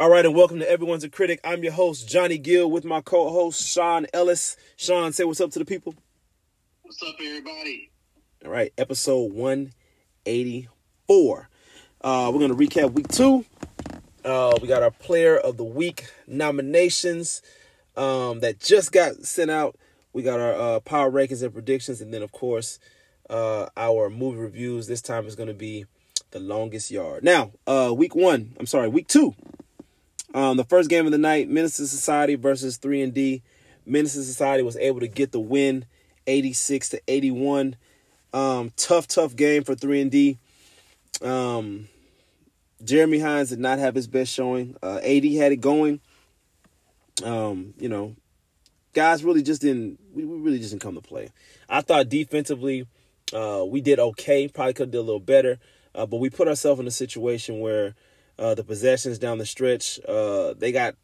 All right, and welcome to Everyone's a Critic. I'm your host, Johnny Gill, with my co host, Sean Ellis. Sean, say what's up to the people. What's up, everybody? All right, episode 184. Uh, we're going to recap week two. Uh, we got our player of the week nominations um, that just got sent out. We got our uh, power rankings and predictions, and then, of course, uh, our movie reviews. This time is going to be the longest yard. Now, uh, week one, I'm sorry, week two. Um, the first game of the night, Menace II Society versus 3 and D. Menace II Society was able to get the win 86 to 81. Um, tough, tough game for 3 and D. Um, Jeremy Hines did not have his best showing. Uh, AD had it going. Um, you know, guys really just didn't. We, we really just didn't come to play. I thought defensively, uh, we did okay. Probably could have did a little better, uh, but we put ourselves in a situation where uh, the possessions down the stretch, uh, they got,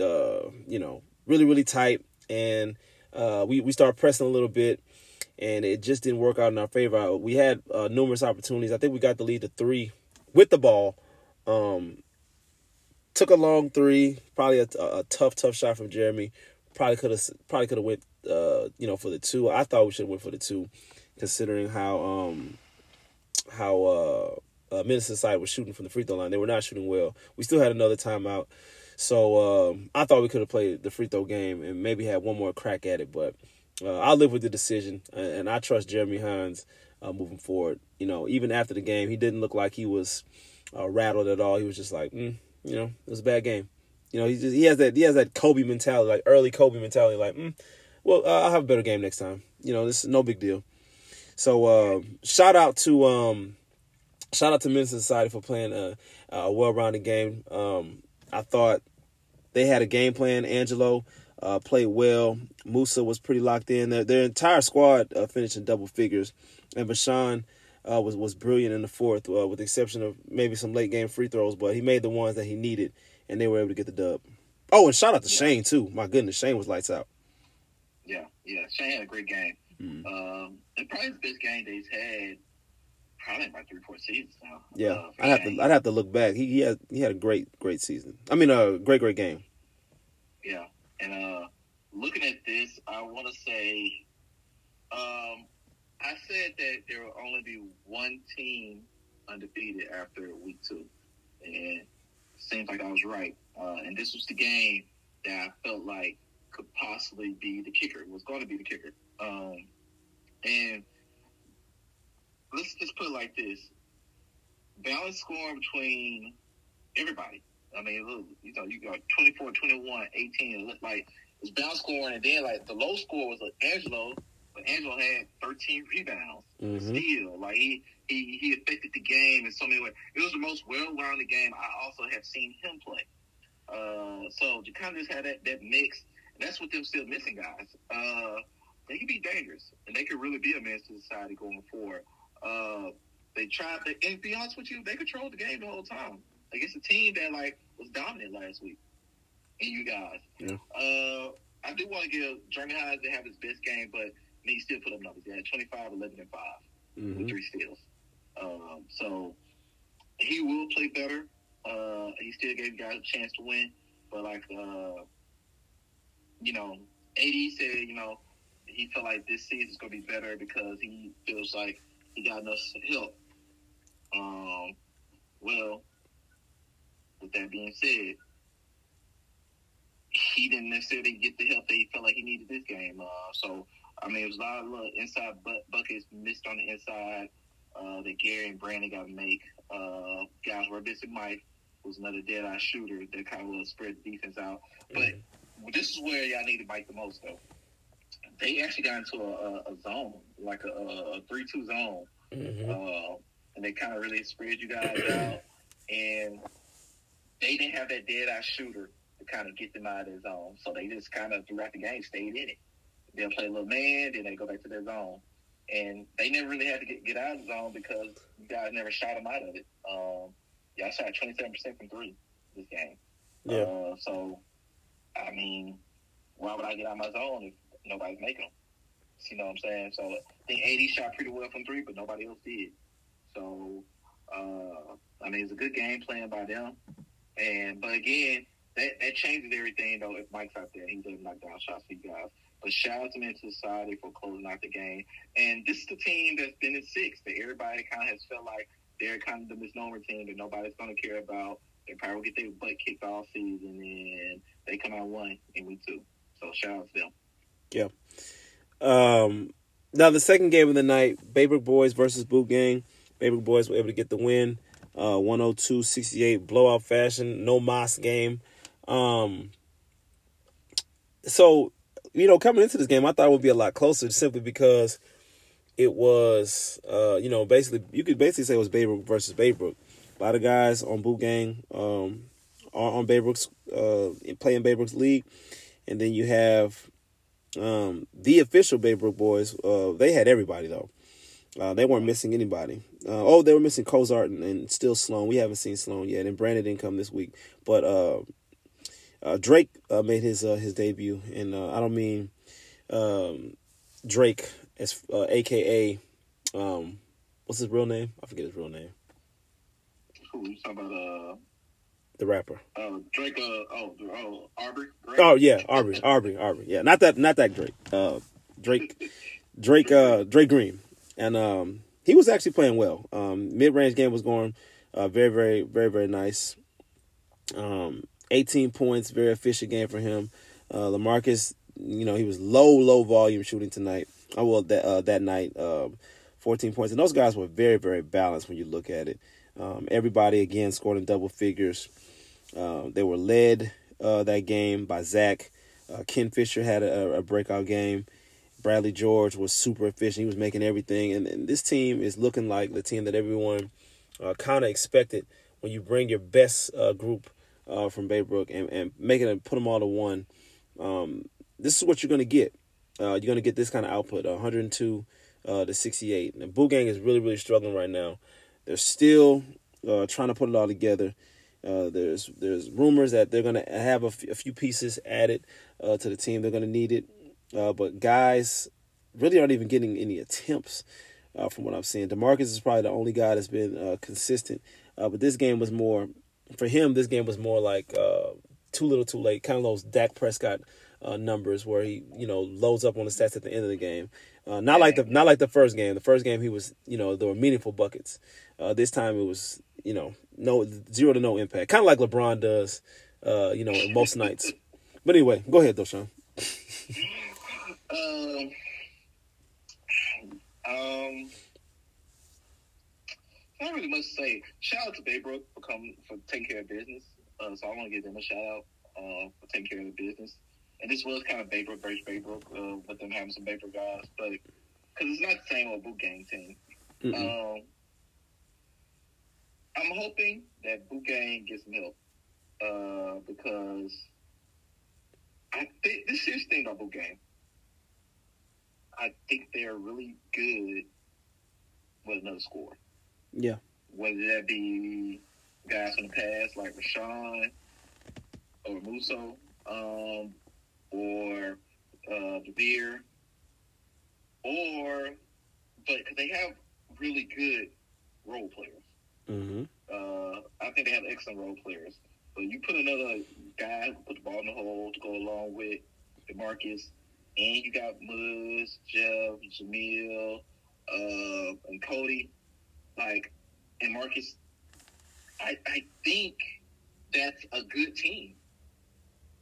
uh, you know, really, really tight. And uh, we, we started pressing a little bit, and it just didn't work out in our favor. We had uh, numerous opportunities. I think we got the lead to three with the ball. Um, took a long three, probably a, a, tough, tough shot from Jeremy. Probably could have, probably could have went, uh, you know, for the two. I thought we should have went for the two, considering how, um, how, uh, uh, Menace II Society was shooting from the free throw line. They were not shooting well. We still had another timeout. So um, I thought we could have played the free throw game and maybe had one more crack at it. But uh, I'll live with the decision, and I trust Jeremy Hines uh, moving forward. You know, even after the game, he didn't look like he was uh, rattled at all. He was just like, mm, you know, it was a bad game. You know, he just he has that he has that Kobe mentality, like early Kobe mentality, like, mm, well, I'll have a better game next time. You know, this is no big deal. So uh, shout out to um, shout out to Menace II Society for playing a, a well-rounded game. Um, I thought they had a game plan. Angelo uh, played well. Musa was pretty locked in. Their, their entire squad uh, finished in double figures, and Bashan uh, was was brilliant in the fourth, uh, with the exception of maybe some late game free throws. But he made the ones that he needed, and they were able to get the dub. Oh, and shout out to yeah. Shane too. My goodness, Shane was lights out. Yeah, yeah, Shane had a great game. Mm. Um, and probably the best game that he's had probably about three, four seasons now. Yeah, uh, I'd have to. I'd have to look back. He, he had he had a great, great season. I mean, a great, great game. Yeah, and uh, looking at this, I want to say, um, I said that there will only be one team undefeated after week two, and seems like I was right. Uh, and this was the game that I felt like could possibly be the kicker. Was going to be the kicker. Um, and let's just put it like this: balance scoring between everybody. I mean, look, you know, you got 24, 21, 18. It looked like it's balance scoring, and then like the low score was like Angelo, but Angelo had 13 rebounds. Mm-hmm. Still, like he he he affected the game in so many ways. It was the most well-rounded game I also have seen him play. Uh, so you kind of just had that that mix, and that's what them still missing, guys. Uh, they can be dangerous, and they could really be a menace to society going forward. Uh, they tried, to, and to be honest with you, they controlled the game the whole time against a team that like was dominant last week. And you guys, yeah. uh, I do want to give Jeremy Hines to have his best game, but I mean, he still put up numbers. He had 25, 11, and 5 mm-hmm. with three steals. Um, so he will play better. Uh, he still gave guys a chance to win, but like, uh, you know, AD said, you know, he felt like this season is going to be better because he feels like he got enough help. Um, well, with that being said, he didn't necessarily get the help that he felt like he needed this game. Uh, so, I mean, it was a lot of little inside buckets missed on the inside uh, that Gary and Brandon got to make. Uh, guys were missing Mike, was another dead eye shooter that kind of spread the defense out. But this is where y'all needed Mike the most, though they actually got into a, a zone, like a, a three-two zone, mm-hmm. uh, and they kind of really spread you guys out. And they didn't have that dead-eye shooter to kind of get them out of their zone, so they just kind of throughout the game stayed in it. They'll play a little man, then they go back to their zone, and they never really had to get, get out of the zone because you guys never shot them out of it. Um, y'all shot twenty-seven percent from three this game. Yeah. Uh, so, I mean, why would I get out of my zone if nobody's making them. You know what I'm saying? So I think AD shot pretty well from three, but nobody else did. So uh, I mean, it's a good game plan by them. And but again, that that changes everything though. If Mike's out there, he doesn't knock down shots for you guys. But shout out to Menace Society for closing out the game. And this is the team that's been in six that everybody kind of has felt like they're kind of the misnomer team that nobody's going to care about. They probably will get their butt kicked all season, and they come out one and week two. So shout out to them. Yeah. Um, now the second game of the night, Baybrook Boys versus Boot Gang. Baybrook Boys were able to get the win, uh, 102-68 blowout fashion, no moss game. Um, so you know, coming into this game, I thought it would be a lot closer simply because it was, uh, you know, basically you could basically say it was Baybrook versus Baybrook. A lot of guys on Boot Gang um, are on Baybrook's uh, playing Baybrook's league, and then you have um, the official Baybrook boys. Uh, they had everybody though. Uh, they weren't missing anybody. Uh, oh, they were missing Cozart and, and, still Sloan. We haven't seen Sloan yet, and Brandon didn't come this week. But uh, uh, Drake uh, made his uh, his debut, and uh, I don't mean um, Drake as AKA um, what's his real name? I forget his real name. Who you talking about? The rapper. Oh, Drake. Uh, oh, oh, Aubrey. Oh yeah, Aubrey, Aubrey, Aubrey. Yeah, not that, not that Drake. Uh, Drake, Drake, uh, Drake Green, and um, he was actually playing well. Um, mid range game was going uh, very, very, very, very nice. Um, 18 points, very efficient game for him. Uh, Lamarcus, you know, he was low, low volume shooting tonight. Oh well, that uh, that night, um, 14 points, and those guys were very, very balanced when you look at it. Um, everybody again scored in double figures. Uh, they were led uh, that game by Zach. Uh, Ken Fisher had a, a, breakout game. Bradley George was super efficient. He was making everything, and, and this team is looking like the team that everyone uh, kind of expected when you bring your best uh, group uh, from Baybrook and, and making it put them all to one. Um, this is what you're going to get. You're going to get this kind of output, 102 uh, to 68. And Boot Gang is really, really struggling right now. They're still trying to put it all together. Uh, there's there's rumors that they're to have a, f- a few pieces added uh, to the team. They're to need it, but guys really aren't even getting any attempts from what I'm seeing. Demarcus is probably the only guy that's been consistent, but this game was more for him, this game was more like uh, too little, too late. Kind of those Dak Prescott uh, numbers where he, you know, loads up on the stats at the end of the game. Uh, not like the not like the first game. The first game he was, you know, there were meaningful buckets. Uh, this time it was, you know, no zero to no impact. Kind of like LeBron does, uh, you know, most nights. But anyway, go ahead, though, Sean. um, um, not really much to say. Shout out to Baybrook for coming for taking care of business. Uh, so I want to give them a shout out uh, for taking care of the business. And this was kind of Baybrook versus Baybrook uh, with them having some Baybrook guys, but because it's not the same old boot gang team. Um, I'm hoping that boot gang gets help uh, because I think this is the thing about boot gang. I think they're really good with another score. Yeah. Whether that be guys from the past like Rashawn or Muso, um, or uh, Devere, or but cause they have really good role players. Mm-hmm. Uh, I think they have excellent role players. But you put another guy who put the ball in the hole to go along with Demarcus, and you got Muzz, Jeff, Jamil, uh, and Cody like, and Marcus, I, I think that's a good team.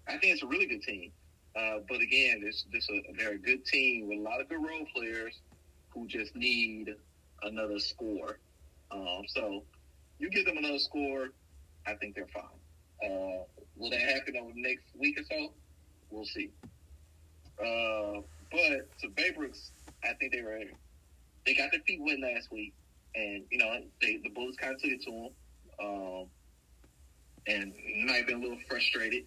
I think it's a really good team. Uh, but again, it's just a, they're a good team with a lot of good role players who just need another score. Um, so you give them another score, I think they're fine. Uh, will that happen over the next week or so? We'll see. Uh, but to Baybrook's, I think they were they got their feet wet last week and you know they, the Bullets kind of took it to them, um, and might have been a little frustrated.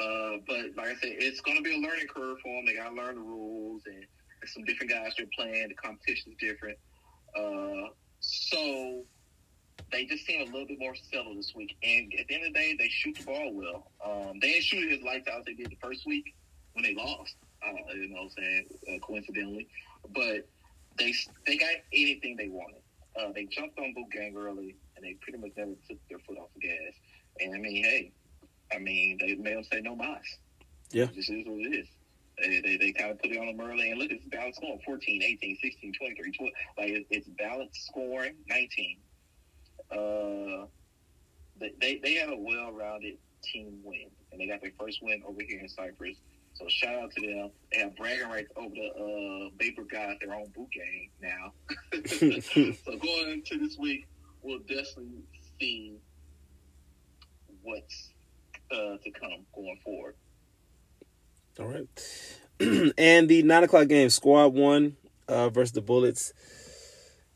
Uh, but like I said, it's going to be a learning curve for them. They got to learn the rules, and some different guys they're playing. The competition is different, uh, so they just seem a little bit more settled this week. And at the end of the day, they shoot the ball well. Um, they didn't shoot it as lights out as they did the first week when they lost. Uh, you know, what I'm saying uh, coincidentally, but they they got anything they wanted. Uh, they jumped on Boot Gang early, and they pretty much never took their foot off the gas. And I mean, hey, I mean, they made them say no mas. Yeah. This is what it is. They, they, they kind of put it on them early. And look, it's balanced scoring 14, 18, 16, 23, 12. Like, it, it's balanced scoring 19. Uh, they, they, had a well rounded team win. And they got their first win over here in Cypress. So shout out to them. They have bragging rights over the uh, Vapor guys, their own boot gang now. so going into this week, we'll definitely see what's uh, to come going forward. All right. and the nine o'clock game, Squad One uh, versus the Bullets.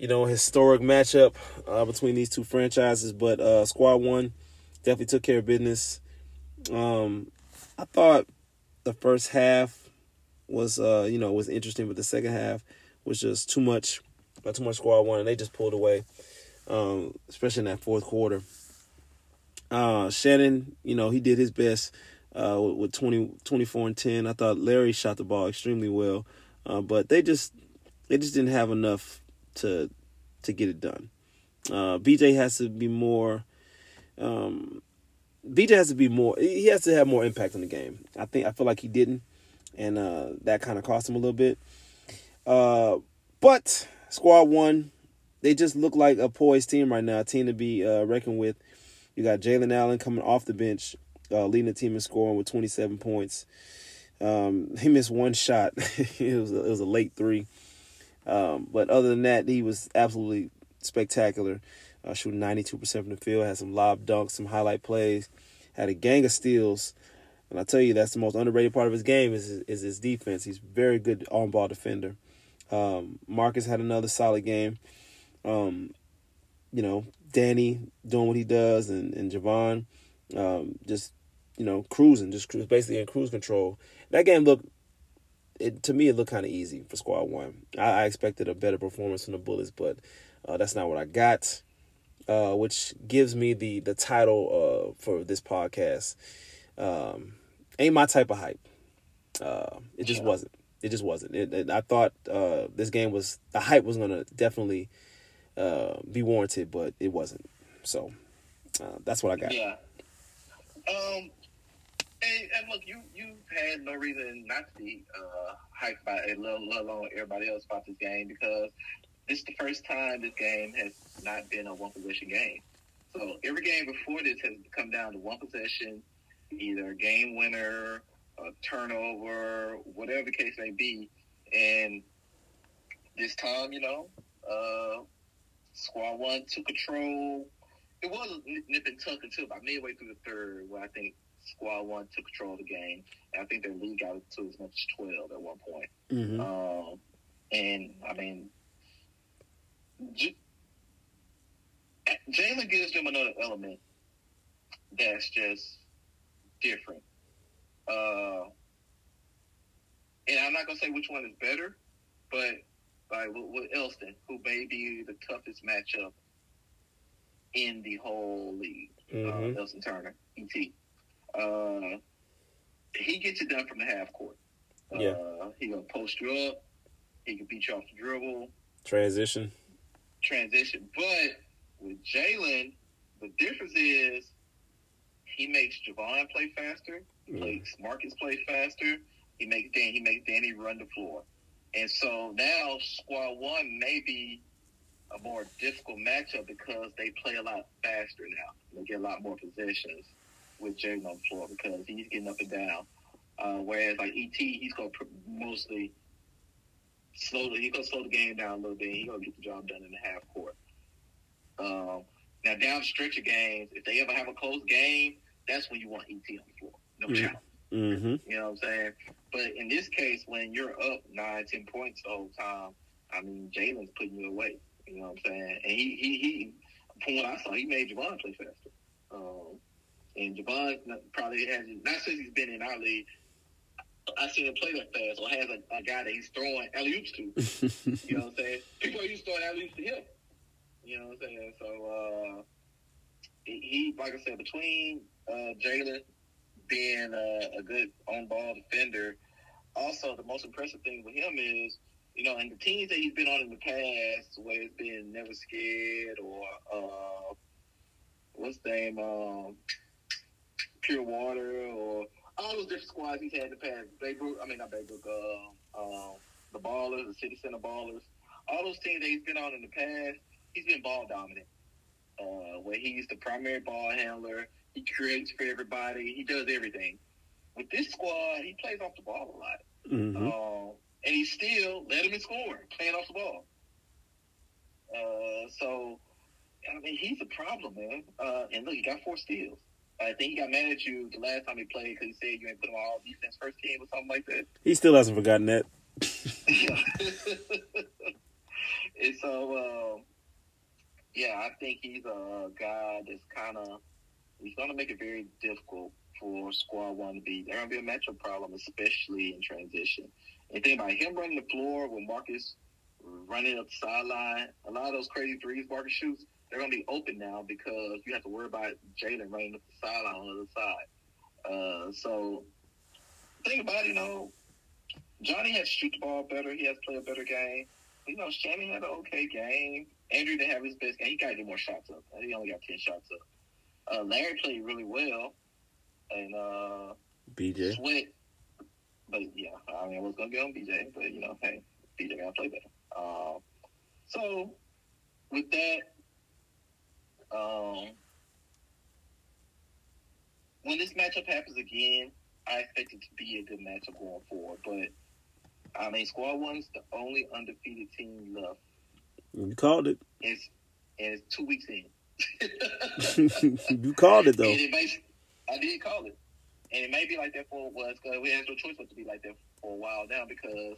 You know, historic matchup uh, between these two franchises, but uh, Squad One definitely took care of business. Um, I thought the first half was, uh, you know, was interesting, but the second half was just too much, uh, too much Squad One, and they just pulled away, um, especially in that fourth quarter. Uh, Shannon, you know, he did his best uh, with 20, 24 and 10. I thought Larry shot the ball extremely well, uh, but they just they just didn't have enough to to get it done. Uh, BJ has to be more. Um, BJ has to be more. He has to have more impact on the game. I think I feel like he didn't, and uh, that kind of cost him a little bit. Uh, but squad one, they just look like a poised team right now, a team to be uh, reckoned with. You got Jalen Allen coming off the bench, uh, leading the team in scoring with 27 points. Um, he missed one shot. it was a, it was a late three, um, but other than that, he was absolutely spectacular. Uh, shooting 92% from the field, had some lob dunks, some highlight plays, had a gang of steals. And I tell you, that's the most underrated part of his game is is his defense. He's very good on ball defender. Um, Marcus had another solid game. Um, you know, Danny doing what he does, and and Javon um, just you know cruising, just basically in cruise control. That game looked. It, to me, it looked kind of easy for Squad One. I, I, expected a better performance from the Bullets, but uh, that's not what I got. Uh, which gives me the the title uh, for this podcast. Um, ain't my type of hype. Uh, it just yeah. wasn't. It just wasn't. It, it, I thought uh, this game was the hype was gonna definitely uh, be warranted, but it wasn't. So uh, that's what I got. Yeah. Um. And, and look, you you had no reason not to be uh, hyped by it, let, let alone everybody else about this game because this is the first time this game has not been a one possession game. So every game before this has come down to one possession, either game winner, a turnover, whatever the case may be. And this time, you know, uh, Squad One took control. It was nip and tuck until about midway through the third, where I think Squad One took control of the game. And I think their lead got to as much as twelve at one point. Mm-hmm. Um, and I mean, J- Jalen gives them another element that's just different. Uh, and I'm not gonna say which one is better, but like with, with Elston, who may be the toughest matchup in the whole league, uh, mm-hmm. uh, Elston Turner, ET. Uh, he gets it done from the half court. Yeah. Uh, he gonna post you up. He can beat you off the dribble. Transition. Transition, but with Jalen, the difference is he makes Javon play faster. He mm. makes Marcus play faster. He makes Dan. He makes Danny run the floor. And so now Squad One may be a more difficult matchup because they play a lot faster now. They get a lot more possessions with Jalen on the floor because he's getting up and down. Uh, whereas like ET, he's gonna mostly slow. The, he's gonna slow the game down a little bit. He's gonna get the job done in the half court. Um, now down stretch of games, if they ever have a close game, that's when you want ET on the floor. No mm-hmm. challenge. Mm-hmm. You know what I'm saying? But in this case, when you're up nine, ten points the whole time, I mean, Jalen's putting you away. You know what I'm saying? And he, he, he from what I saw, he made Javon play faster. Um, and Javon probably has, not since he's been in our league, I seen him play that fast or has a, a guy that he's throwing alley oops to. you know what I'm saying? People are used to throwing alley oops to him. You know what I'm saying? So, uh, he, like I said, between uh, Jalen being a, a good on ball defender. Also, the most impressive thing with him is, you know, and the teams that he's been on in the past, where it's been never scared or uh, what's the name, um, Pure Water or all those different squads he's had in the past. Baybrook, I mean not Baybrook, uh, um, the Ballers, the City Center Ballers, all those teams that he's been on in the past. He's been ball dominant, uh, where he's the primary ball handler. He creates for everybody. He does everything. With this squad, he plays off the ball a lot. Mm-hmm. Uh, and he still led him in scoring, playing off the ball. Uh, so, I mean, he's a problem, man. Uh, and look, he got four steals. I think he got mad at you the last time he played because he said you ain't put him on all defense first team or something like that. He still hasn't forgotten that. and so, um, yeah, I think he's a guy that's kind of he's going to make it very difficult for squad one to be. They're going to be a matchup problem, especially in transition. And think about him running the floor with Marcus running up the sideline. A lot of those crazy threes Marcus shoots, they're going to be open now because you have to worry about Jalen running up the sideline on the other side. Uh, so think about it, you know, Johnny has to shoot the ball better. He has to play a better game. You know, Shannon had an okay game. Andrew didn't have his best game. He got to get more shots up. He only got 10 shots up. Uh, Larry played really well. And uh, BJ. Sweat. But yeah, I mean, I was going to get on BJ, but you know, hey, BJ got to play better. Um, so with that, um, when this matchup happens again, I expect it to be a good matchup going forward. But I mean, Squad One's the only undefeated team left. You called it. It's and it's two weeks in. you called it though. It may, I did call it, and it may be like that for well, it's we have no choice but to be like that for a while now because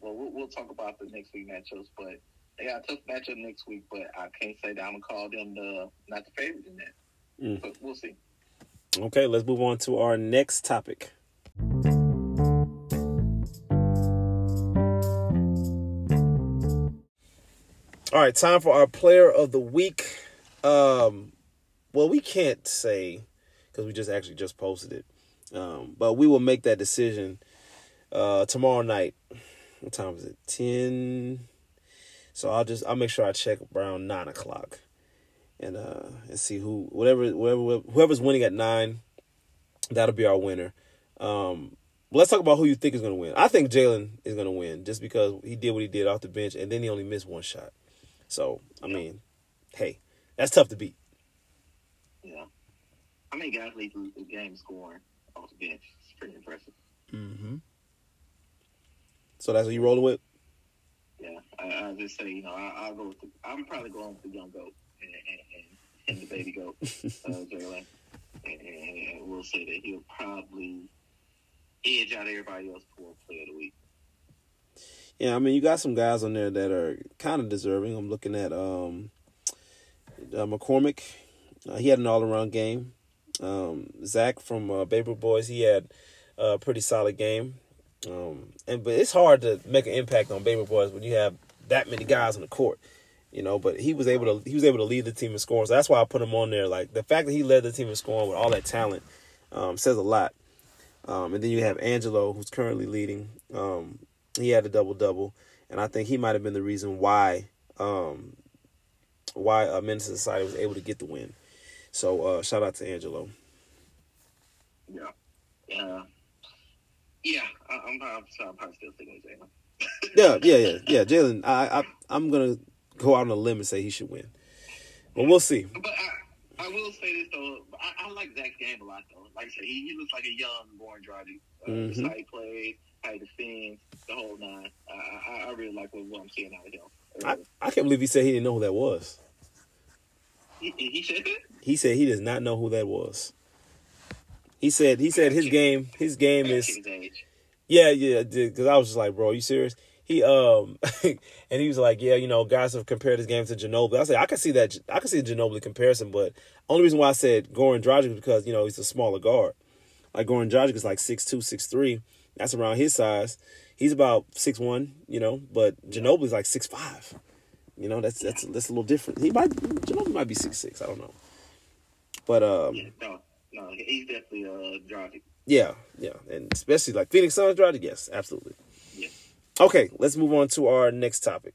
well, we'll, we'll talk about the next week matchups, but they got a tough matchup next week. But I can't say that I'm gonna call them the not the favorite in that. Mm. But we'll see. Okay, let's move on to our next topic. All right, time for our player of the week. Um, well, we can't say because we just actually just posted it, um, but we will make that decision uh, tomorrow night. What time is it? Ten. So I'll just I'll make sure I check around nine o'clock, and uh and see who whatever whoever whoever's winning at nine, that'll be our winner. Um, let's talk about who you think is going to win. I think Jalen is going to win just because he did what he did off the bench, and then he only missed one shot. So I mean, hey, that's tough to beat. Yeah. How many guys lead the game scoring off the bench? It's pretty impressive. Mm-hmm. So that's what you rolling with. Yeah, I, I just say you know I, I'll go with the, I'm probably going with the young goat and, and, and, the baby goat, uh, Jalen, and, and we'll say that he'll probably edge out everybody else for player of the week. Yeah, I mean, you got some guys on there that are kind of deserving. I'm looking at um, uh, McCormick. Uh, he had an all-around game. Um, Zach from uh, Baby Boys, he had a pretty solid game. Um, and but it's hard to make an impact on Baby Boys when you have that many guys on the court, you know. But he was able to he was able to lead the team in scoring, so that's why I put him on there. Like the fact that he led the team in scoring with all that talent um, says a lot. Um, and then you have Angelo, who's currently leading. Um, he had a double double, and I think he might have been the reason why um, why uh, Menace II Society was able to get the win. So uh, shout out to Angelo. Yeah, yeah, yeah. I, I'm, I'm, I'm probably still thinking Jalen. Yeah, yeah, yeah, yeah. Jalen, I, I I'm gonna go out on a limb and say he should win, but we'll see. But I, I will say this though, I, I like Zach's game a lot though. Like I said, he, he looks like a young Goran Dragic. Uh, Mhm. Just how he plays, how he defends, the whole nine. I, I, I really like what, what I'm seeing out of him. I, I can't believe he said he didn't know who that was. he, he said that. He said he does not know who that was. He said he said his game his game is. Yeah, yeah, because I was just like, bro, you serious? He um, and he was like, yeah, you know, guys have compared his game to Ginobili. I said I can see that, I can see a Ginobili comparison, but only reason why I said Goran Dragic because you know he's a smaller guard. Like Goran Dragic is like six two, six three. That's around his size. He's about six one, you know, but Ginobili's like six five. You know, that's that's that's a little different. He might Ginobili might be six six. I don't know, but um, Yeah, no, no, he's definitely uh, Dragic. yeah, yeah, and especially like Phoenix Suns Dragic. Yes, absolutely. Yeah. Okay, let's move on to our next topic.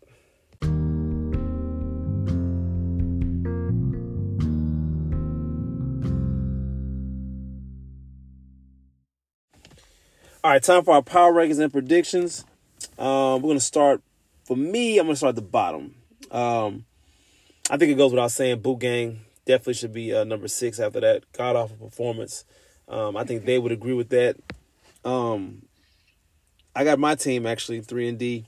All right, time for our power rankings and predictions. Um, we're gonna start. For me, I'm gonna start at the bottom. Um, I think it goes without saying. Boot Gang definitely should be uh, number six after that god awful performance. Um, I think they would agree with that. Um, I got my team actually three and D,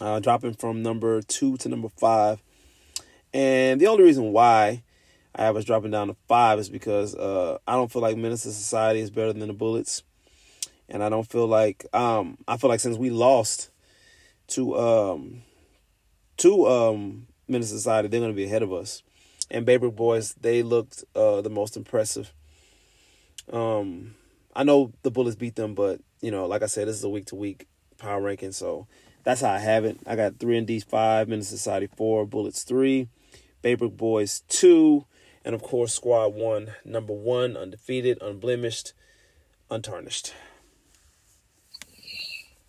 uh, dropping from number two to number five, and the only reason why I was dropping down to five is because uh, I don't feel like Menace Society is better than the Bullets, and I don't feel like um, I feel like since we lost to um, to um, Society, they're going to be ahead of us. And Baybrook Boys, they looked uh, the most impressive. Um, I know the Bullets beat them, but you know, like I said, this is a week to week power ranking, so that's how I have it. I got three and D five, II Society four, Bullets three, Baybrook Boys two, and of course Squad one, number one, undefeated, unblemished, untarnished.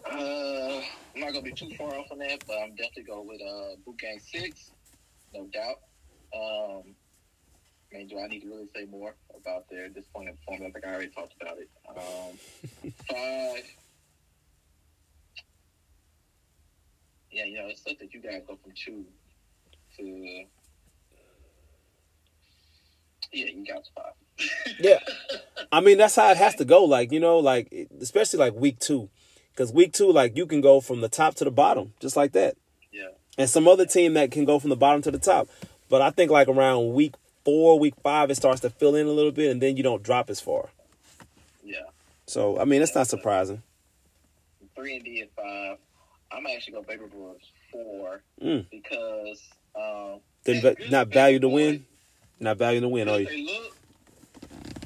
Uh, I'm not gonna be too far off on that, but I'm definitely going with uh, Boot Gang six, no doubt. Um, I mean, do I need to really say more about their disappointing performance? I think I already talked about it. Um, five. Yeah, you know, it's such that you guys go from two to. Yeah, you got five. Yeah. I mean, that's how it has to go. Like, you know, like, especially like week two. Because week two, like, you can go from the top to the bottom, just like that. Yeah. And some other team that can go from the bottom to the top. But I think, like, around week four, week five, it starts to fill in a little bit, and then you don't drop as far. Yeah. So, I mean, it's not surprising. Three and D at five. I'm actually going Baby Boys four Mm. because um, Then va- not value the win? Not valuing the win, are you? They look.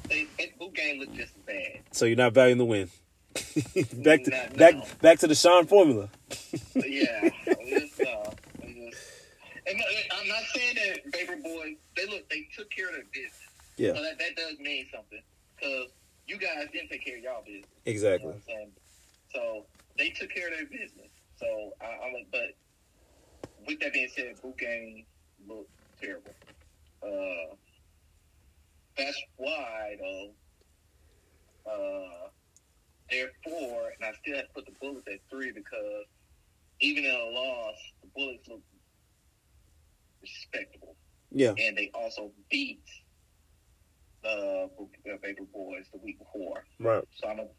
They, game look just as bad. So you're not valuing the win. back to no. back back to the Sean formula. Yeah, it's, uh, it's just, and no, I'm not saying that Baby Boy. They look. They took care of their business. Yeah, So that that does mean something because you guys didn't take care of y'all business. You know exactly. I'm saying? So they took care of their business. So I, I'm. a- But with that being said, boot Gang looked terrible. Uh, that's why though. Uh, therefore, and I still have to put the Bullets at three because even in a loss, the Bullets look respectable, Yeah, and they also beat the uh, Baker Boys the week before. right. So I'm gonna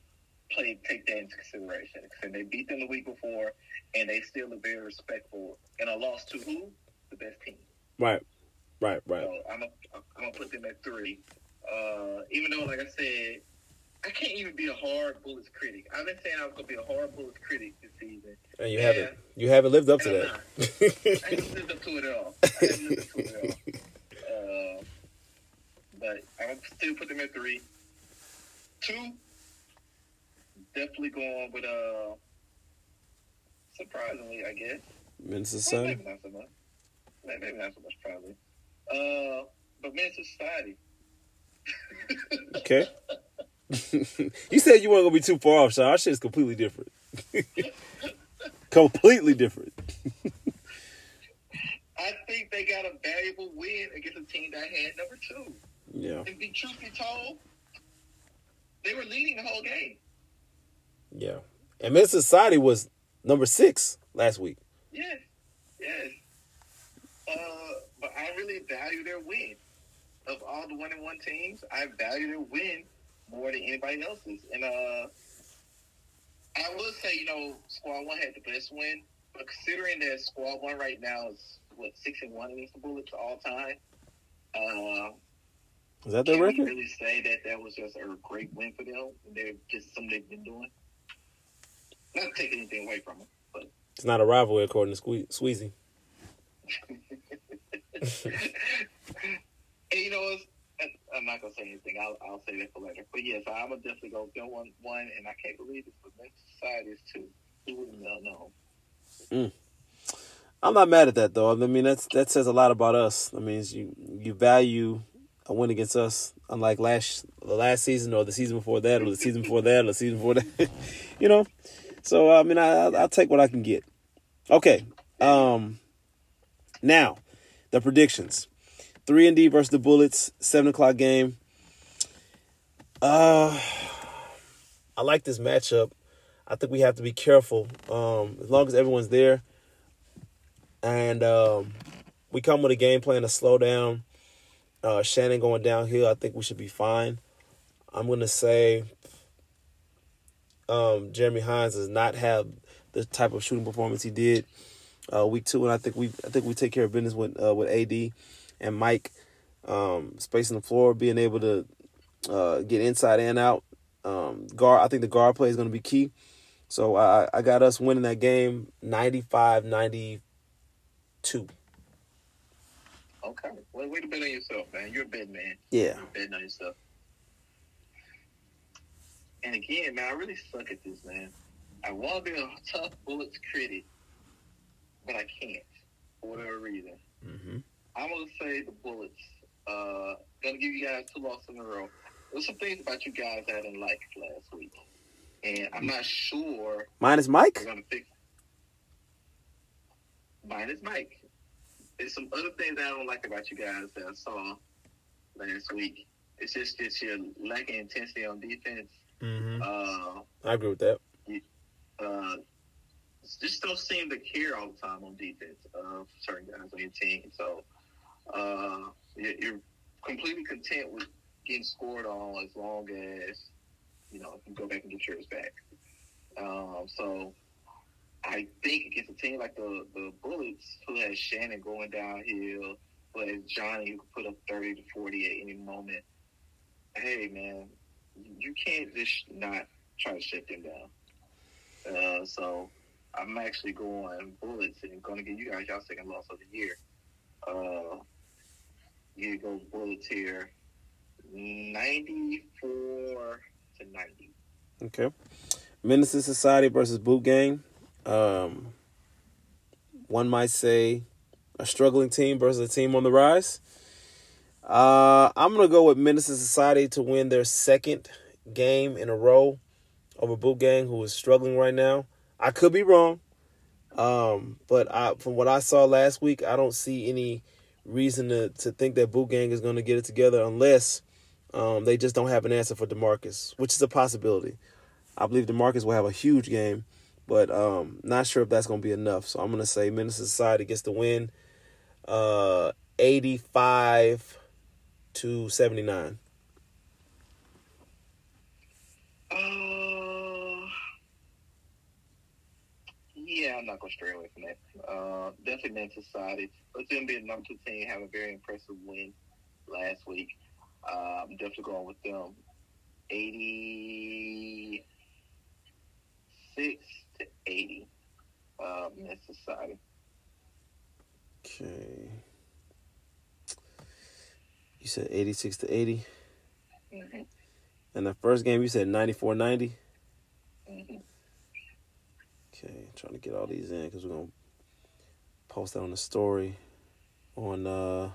play take that into consideration. And they beat them the week before, and they still look very respectful. And a loss to who? The best team. Right. Right, right. So I'm gonna I'm gonna put them at three. Uh, even though, like I said, I can't even be a hard Bullets critic. I've been saying I was gonna be a hard Bullets critic this season. And you Yeah. haven't you haven't lived up to not. I that. haven't lived up to it at all. I haven't lived up to it at all. Uh, but I'm gonna still put them at three. Two, definitely going with uh, surprisingly, I guess. Menace Well, Society. maybe not so much. Maybe not so much, probably. Uh, but II Society. Okay. you said you weren't gonna be too far off, Sean. Our shit is completely different. completely different. I think they got a valuable win against a team that had number two. Yeah. And be truth be told, they were leading the whole game. Yeah. And Menace Society was number six last week. Yes, yes. Uh, but I really value their win. Of all the one and one teams, I value their win more than anybody else's. And uh, I will say, you know, Squad One had the best win, but considering that Squad One right now is what six and one against the Bullets all time, uh, Is that their record? really say that that was just a great win for them? They're just something they've been doing. Not to take anything away from them, but It's not a rivalry according to Sque- Squeezy. And you know, it's, I'm not gonna say anything. I'll, I'll say that for later. But yes, I'm gonna definitely go them one, one, and I can't believe it's the next side is two. Who would have known? I'm not mad at that though. I mean that's that says a lot about us. I mean you you value a win against us, unlike last the last season or the season before that or the season before that or the season before that. you know, so I mean I I'll take what I can get. Okay, um, now the predictions: three and D versus the Bullets, seven o'clock game. Uh, I like this matchup. I think we have to be careful. Um, as long as everyone's there, and um, we come with a game plan to slow down uh, Shannon going downhill. I think we should be fine. I'm gonna say um, Jeremy Hines does not have the type of shooting performance he did uh, week two, and I think we I think we take care of business with uh, with AD and Mike um, spacing the floor, being able to uh, get inside and out. Um, guard, I think the guard play is going to be key. So I I got us winning that game 95-92. Okay. Well, way to bet on yourself, man. You're a bet man. Yeah. You're betting on yourself. And again, man, I really suck at this, man. I want to be a tough bullets critic, but I can't for whatever reason. Mm-hmm. I'm gonna say the Bullets. Uh, gonna give you guys two losses in a row. There's some things about you guys that I didn't like last week, and I'm not sure Minus we're Mike. gonna fix. Minus Mike. There's some other things that I don't like about you guys that I saw last week. It's just that you're lacking intensity on defense. Mm-hmm. Uh, I agree with that. uh, just don't seem to care all the time on defense of certain guys on your team. So uh, you're, completely content with getting scored on as long as you know you can go back and get yours back. Um, so I think against a team like the the Bullets, who has Shannon going downhill, who has Johnny who can put up thirty to forty at any moment. Hey man, you can't just not try to shut them down. Uh, so I'm actually going bullets and going to give you guys y'all second loss of the year. Uh, you go bullets here, 94 to 90. Okay. Menace II Society versus Boot Gang. Um, one might say a struggling team versus a team on the rise. Uh, I'm gonna go with Menace II Society to win their second game in a row over Boot Gang, who is struggling right now. I could be wrong, um, but I, from what I saw last week, I don't see any reason to, to think that Boot Gang is going to get it together unless um, they just don't have an answer for Demarcus, which is a possibility. I believe Demarcus will have a huge game, but um, not sure if that's going to be enough. So I'm going to say Menace II Society gets the win, uh, 85 to 79. Uh, yeah, I'm not going to stray away from that. Uh, definitely Men Society. Let's them be a number two team, have a very impressive win last week. Uh, I'm definitely going with them. 86 to 80. Uh, Men Society. Okay. You said 86 to 80. Mm-hmm. And the first game, you said 94 90. Mm-hmm. Okay, trying to get all these in because we're gonna post that on the story on uh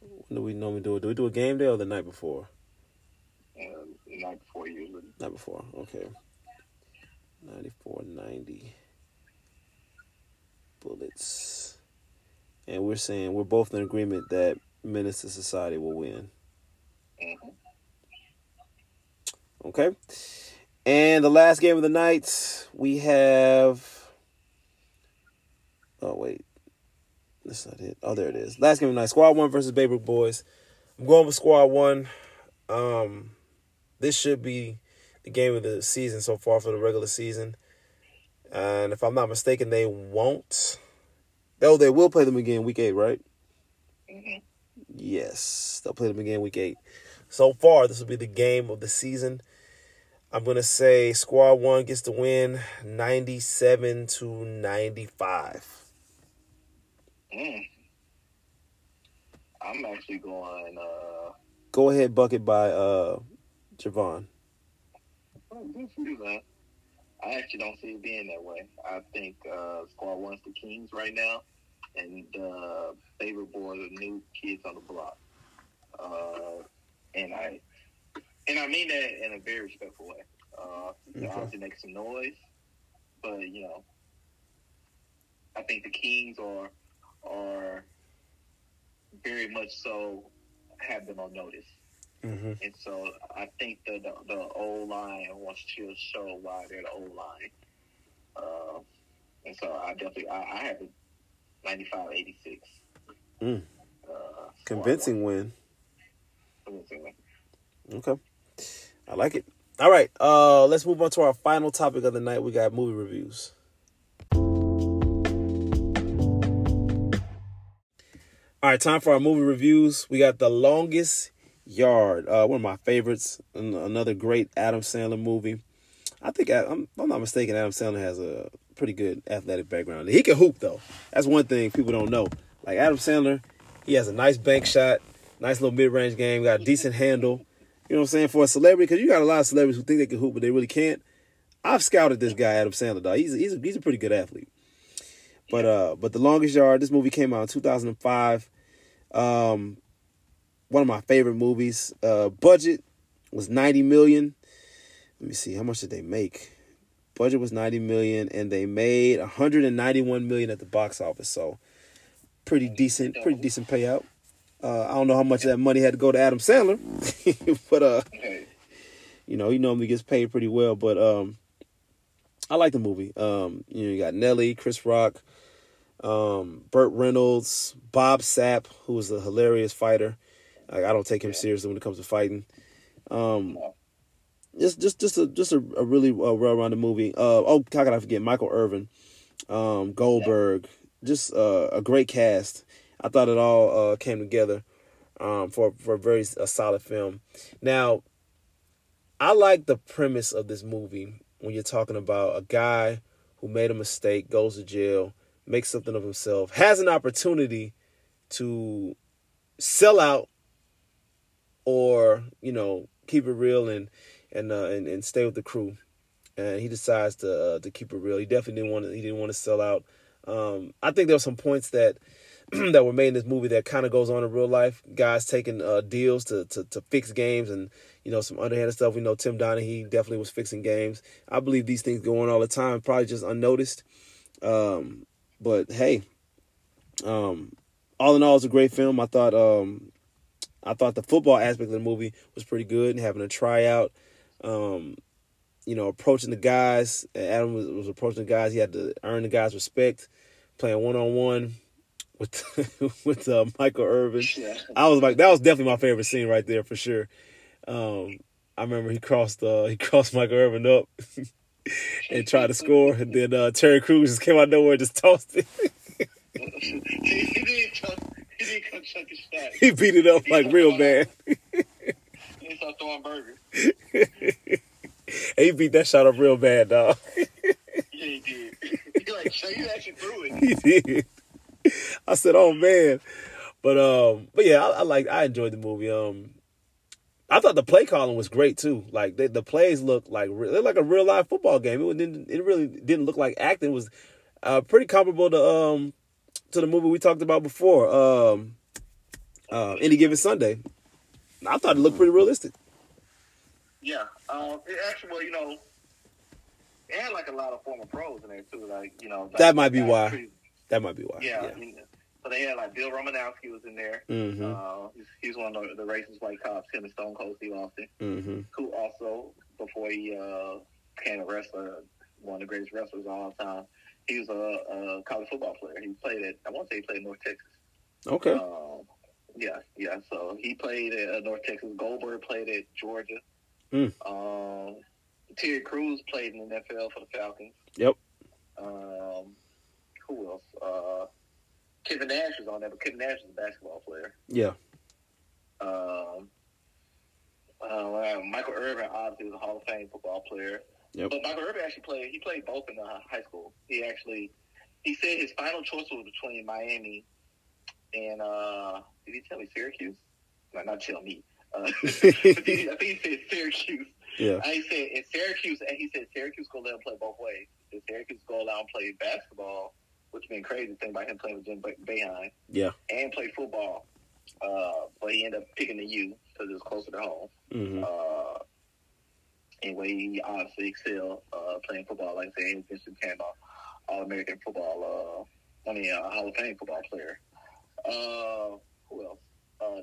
when do we normally do it? Do we do a game day or the night before? Um, night before usually. Night before, okay. 94 90 bullets. And we're saying we're both in agreement that Menace II Society will win. Mm-hmm. Okay. And the last game of the night, we have. Oh, wait. That's not it. Oh, there it is. Last game of the night Squad 1 versus Baybrook Boys. I'm going with Squad 1. Um, this should be the game of the season so far for the regular season. And if I'm not mistaken, they won't. Oh, they will play them again week 8, right? Mm-hmm. Yes, they'll play them again week eight. So far, this will be the game of the season. I'm gonna say Squad One gets the win, 97 to 95. Mm. I'm actually going. Uh, Go ahead, bucket by uh Javon. oh, good for you, man. I actually don't see it being that way. I think uh, Squad One's the Kings right now, and uh, favorite boy the new kids on the block. Uh, and I and I mean that in a very respectful way. Uh, they Okay. obviously make some noise, but you know, I think the Kings are are very much so have them on notice. Mm-hmm. and so I think the the, the old line wants to show why they're the old line. Uh, and so I definitely I, I have a 95 86. Mm. Uh, Convincing win. Convincing win. Okay. I like it. All right. Uh let's move on to our final topic of the night. We got movie reviews. All right, time for our movie reviews. We got The Longest Yard, uh, one of my favorites, an- another great Adam Sandler movie. I think, I, I'm, I'm not mistaken, Adam Sandler has a pretty good athletic background. He can hoop, though. That's one thing people don't know. Like Adam Sandler, he has a nice bank shot, nice little mid range game, got a decent handle. You know what I'm saying? For a celebrity, because you got a lot of celebrities who think they can hoop, but they really can't. I've scouted this guy, Adam Sandler, dog. He's, he's, a, he's a pretty good athlete. But uh, but the longest yard. This movie came out in 2005. Um, one of my favorite movies. Uh, budget was 90 million. Let me see how much did they make. Budget was 90 million, and they made 191 million at the box office. So pretty decent, pretty decent payout. Uh, I don't know how much of that money had to go to Adam Sandler, but uh, you know, he normally gets paid pretty well. But um, I like the movie. Um, you know, you got Nelly, Chris Rock, um, Burt Reynolds, Bob Sapp, who was a hilarious fighter. Like, I don't take him seriously when it comes to fighting. Um, just, just, just a, just a, a really uh, well-rounded movie. Uh, oh, how could I forget Michael Irvin, um, Goldberg, just uh, a great cast. I thought it all uh, came together um, for for a very a solid film. Now, I like the premise of this movie when you're talking about a guy who made a mistake, goes to jail, makes something of himself, has an opportunity to sell out or, you know, keep it real and and uh, and, and stay with the crew. And he decides to uh, to keep it real. He definitely didn't want to he didn't want to sell out. Um, I think there were some points that that were made in this movie that kind of goes on in real life. Guys taking uh, deals to, to to fix games and you know some underhanded stuff. We know Tim Donaghy definitely was fixing games. I believe these things go on all the time, probably just unnoticed. Um, but hey, um, all in all, it's a great film. I thought um, I thought the football aspect of the movie was pretty good. And having a tryout, um, you know, approaching the guys. Adam was, was approaching the guys. He had to earn the guys' respect. Playing one on one with with uh, Michael Irvin. Yeah. I was like, that was definitely my favorite scene right there for sure. Um, I remember he crossed uh, he crossed Michael Irvin up and tried to score, and then uh, Terry Crews just came out of nowhere and just tossed it. he, he didn't come. He didn't come chuck his shot. he beat it up like real bad. He started throwing burgers. He beat that shot up real bad, dog. Yeah, he did. He like, so you actually threw it. he did. I said, "Oh man," but um, but yeah, I, I like I enjoyed the movie. Um, I thought the play calling was great too. Like they, the plays looked like they're like a real live football game. It didn't it really didn't look like acting. It was uh, pretty comparable to um to the movie we talked about before. Um, uh, any given Sunday. I thought it looked pretty realistic. Yeah. Um, it actually, well, you know, it had like a lot of former pros in there too. Like, you know, That might be why. pretty- That might be why. yeah. Yeah. you know. So they had like Bill Romanowski was in there. Mm-hmm. Uh, he's, he's one of the, the racist white cops. Him and Stone Cold Steve Austin, Mm-hmm. who also before he uh, became a wrestler, one of the greatest wrestlers of all time. He was a, a college football player. He played at I want to say he played North Texas. Okay. Um, yeah, yeah. So he played at uh, North Texas. Goldberg played at Georgia. Mm. Um, Terry Crews played in the NFL for the Falcons. Yep. Um, who else? Uh, Kevin Nash was on there, but Kevin Nash is a basketball player. Yeah. Um, uh, Michael Irvin obviously was a Hall of Fame football player. Yep. But Michael Irvin actually played. He played both in uh, high school. He actually, he said his final choice was between Miami and uh, did he tell me Syracuse? No, not tell me. Uh, I think he I think he said Syracuse. Yeah. I said in Syracuse, and he said Syracuse gonna let him play both ways. If Syracuse go allow him to play basketball, which been crazy thing about him playing with Jim Boeheim, Yeah. and play football. Uh, but he ended up picking the U because it was closer to home. Mm-hmm. Uh, anyway, he obviously excelled uh, playing football. Like I said, he just became a All American football. Uh, I mean, a Hall of Fame football player. Uh, who else? Uh,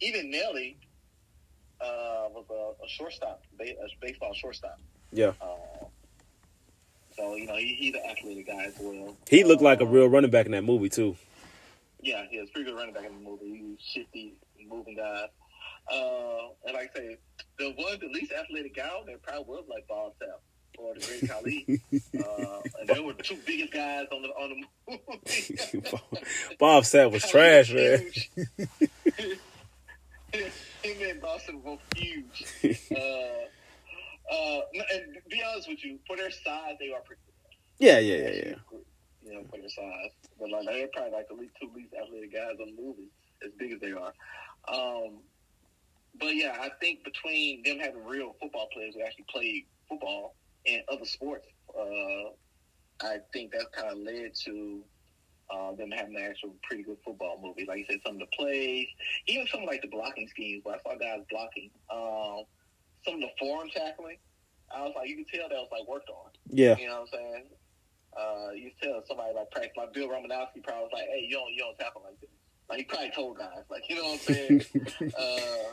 even Nelly. uh, was a, a shortstop, a baseball shortstop. Yeah. Uh, so you know he, he's an athletic guy as well. He looked like a Uh, real running back in that movie too. Yeah, he was a pretty good running back in the movie. He was shifty, moving guy. Uh, and like I say, the one, the least athletic guy on there probably was like Bob Sapp or the Great Khali. uh, and they were the two biggest guys on the on the movie. Bob Sapp was trash, man. Him and Boston were huge. Uh, uh, and be honest with you, for their size, they are pretty. Yeah, yeah, yeah, yeah. You know, for their size, but like they're probably like the least two least athletic guys on the movie, as big as they are. Um, but yeah, I think between them having real football players who actually played football and other sports, uh, I think that kind of led to uh, them having an actual pretty good football movie. Like you said, some of the plays, even some of like the blocking schemes. Where I saw guys blocking, um, some of the form tackling. I was like, you could tell that was like worked on. Yeah. You know what I'm saying? Uh, you tell somebody like practice, like Bill Romanowski probably was like, hey, you don't, you don't tackle like this. Like he probably told guys, like you know what I'm saying. uh,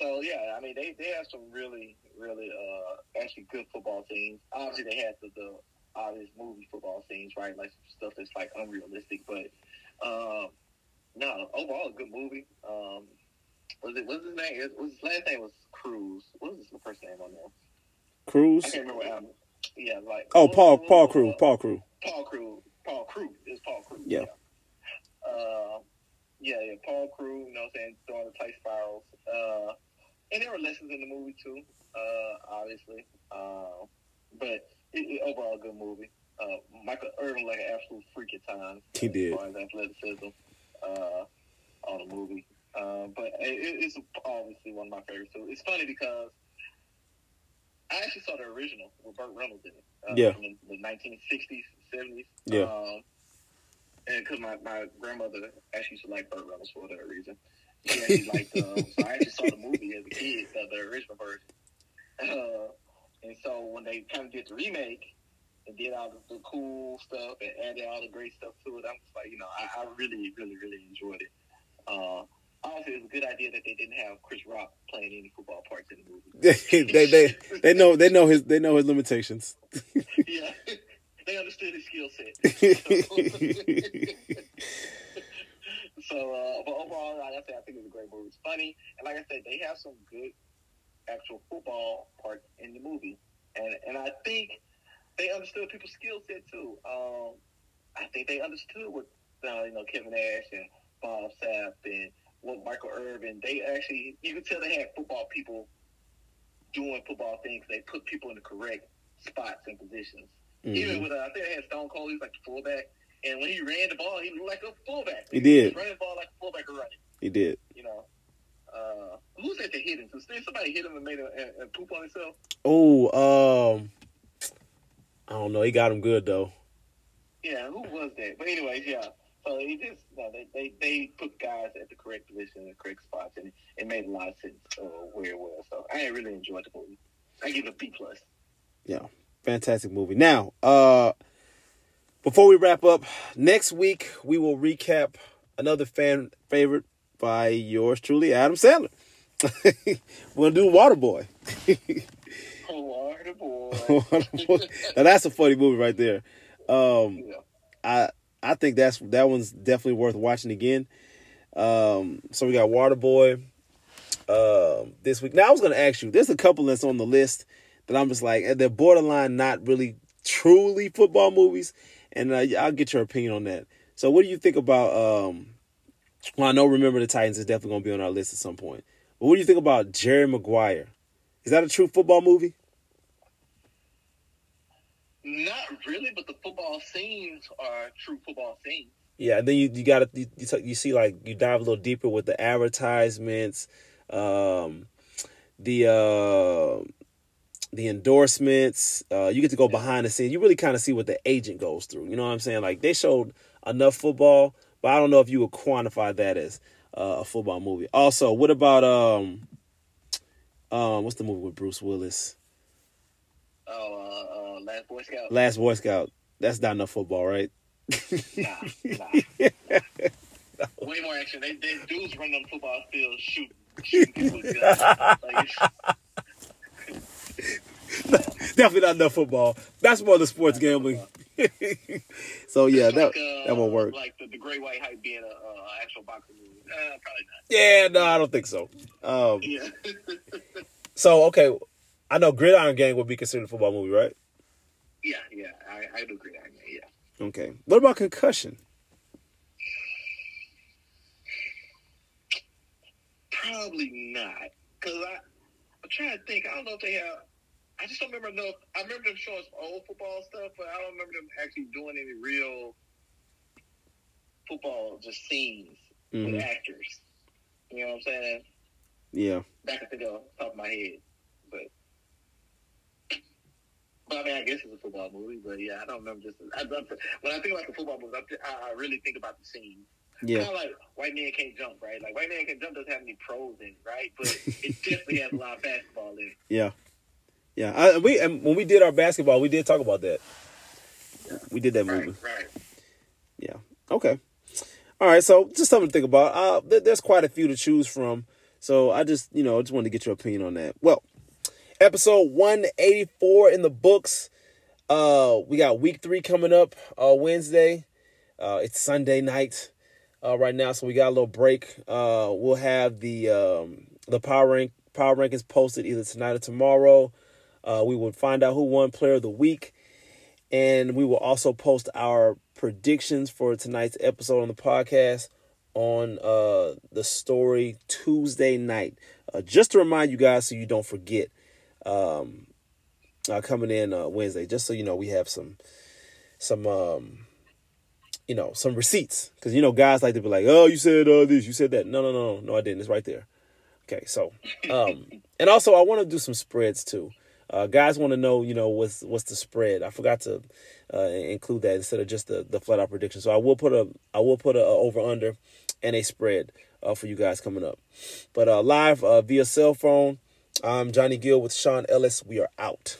so yeah, I mean they, they have some really really uh, actually good football teams. Obviously they had the, the obvious movie football scenes, right? Like stuff that's like unrealistic, but um, no, overall a good movie. Um, was it what's his name? It was his last name was Cruz. What was his first name on there? Cruz. I can't remember. Um, yeah, like Oh, Paul Paul Cruz. Paul Cruz. Paul Cruz. Paul Cruz. It's Paul Cruz. Yeah. Uh, yeah, yeah. Paul Cruz. You know, what I'm saying throwing the tight spirals. Uh, and there were lessons in the movie too. Uh, obviously. Uh, but it, it, overall, good movie. Uh, Michael Irvin like an absolute freak at times. He did. As far as athleticism uh, on the movie. Uh, but it, it's obviously one of my favorites too. It's funny because I actually saw the original with Burt Reynolds in it. Uh, Yeah. From the, the 1960s, 70s. Yeah. Um, and because my, my grandmother actually used to like Burt Reynolds for that reason. She actually liked, um, so I actually saw the movie as a kid, uh, the original version. Uh, and so when they kind of did the remake and did all the, the cool stuff and added all the great stuff to it, I'm just like, you know, I, I really, really, really enjoyed it. Honestly, it was a good idea that they didn't have Chris Rock playing any football parts in the movie. they they they know they know his they know his limitations. yeah, they understood his skill set. so, uh, but overall, like I said, I think it's a great movie. It's funny, and like I said, they have some good actual football parts in the movie, and and I think they understood people's skill set too. Um, I think they understood what uh, you know Kevin Nash and Bob Sapp and what Michael Irvin. They actually, you can tell they had football people doing football things. They put people in the correct spots and positions. Even Mhm. with, uh, I think they had Stone Cold, he was like the fullback. And when he ran the ball, he looked like a fullback. He did. was running the ball like a fullback running, He did. you know. Uh, who said they hit him? So somebody hit him and made him and, and poop on himself. Oh, um, I don't know. He got him good though. Yeah, who was that? But anyways, yeah. So he just, no, they, they, they put guys at the correct position, in the correct spots, and it made a lot of sense uh, where it was. So I really enjoyed the movie. I give it a B plus. Yeah, fantastic movie. Now, uh, before we wrap up, next week we will recap another fan favorite by yours truly, Adam Sandler. We're gonna do Waterboy. Oh, the boy. now that's a funny movie right there. Um, yeah. I I think that's that one's definitely worth watching again. Um, so we got Waterboy um, this week. Now I was to ask you. There's a couple that's on the list that I'm just like they're borderline, not really truly football movies, and uh, I'll get your opinion on that. So what do you think about? Um, well, I know Remember the Titans is definitely to be on our list at some point. But what do you think about Jerry Maguire? Is that a true football movie? Not really, but the football scenes are true football scenes. Yeah, and then you you got to you, you you see like you dive a little deeper with the advertisements, um, the uh, the endorsements. Uh, you get to go behind the scenes. You really kind of see what the agent goes through. You know what I'm saying? Like they showed enough football, but I don't know if you would quantify that as uh, a football movie. Also, what about um, um, what's the movie with Bruce Willis? Oh, uh, uh, Last Boy Scout. Last Boy Scout. That's not enough football, right? Nah, nah. Way more action. They, they dudes running on the football field shooting. shooting people with guns. Like, Definitely not enough football. That's more the sports gambling. so yeah, it's that like, uh, that won't work. Like the, the Great White Hype being a uh, actual boxing movie. Uh, probably not. Yeah, no, I don't think so. Um, Yeah. so okay, I know Gridiron Gang would be considered a football movie, right? yeah, yeah. I, I do agree on that. Yeah. Okay. What about Concussion? Probably not. Cause I, I'm trying to think. I don't know if they have. I just don't remember enough. I remember them showing some old football stuff, but I don't remember them actually doing any real football just scenes Mhm. with actors. You know what I'm saying? Yeah. Back at the go, top of my head, But I mean, I guess it's a football movie, but yeah, I don't remember just. I, when I think about the football movie, I, I really think about the scene. Yeah. Kind of like White Man Can't Jump, right? Like White Man Can't Jump doesn't have any pros in it, right? But it definitely has a lot of basketball in it. Yeah. Yeah. I, we and when we did our basketball, we did talk about that. We did that movie. Right, right. Yeah. Okay. All right. So just something to think about. Uh, there- there's quite a few to choose from. So I just, you know, I just wanted to get your opinion on that. Well, episode 184 in the books. Uh, we got week three coming up uh, Wednesday. Uh, it's Sunday night uh, right now, so we got a little break. Uh, we'll have the um, the power rank power rankings posted either tonight or tomorrow. Uh, we will find out who won Player of the Week, and we will also post our predictions for tonight's episode on the podcast on uh, the story Tuesday night. Uh, just to remind you guys, so you don't forget, um, uh, coming in uh, Wednesday, just so you know, we have some some um, you know some receipts because you know guys like to be like, oh, you said uh, this, you said that. No, no, no, no, I didn't. It's right there. Okay, so um, and also I want to do some spreads too. Uh, guys want to know, you know, what's what's the spread? I forgot to uh, include that instead of just the, the flat out prediction. So I will put a I will put a, a over under and a spread uh, for you guys coming up. But uh, live uh, via cell phone, I'm Johnny Gill with Sean Ellis. We are out.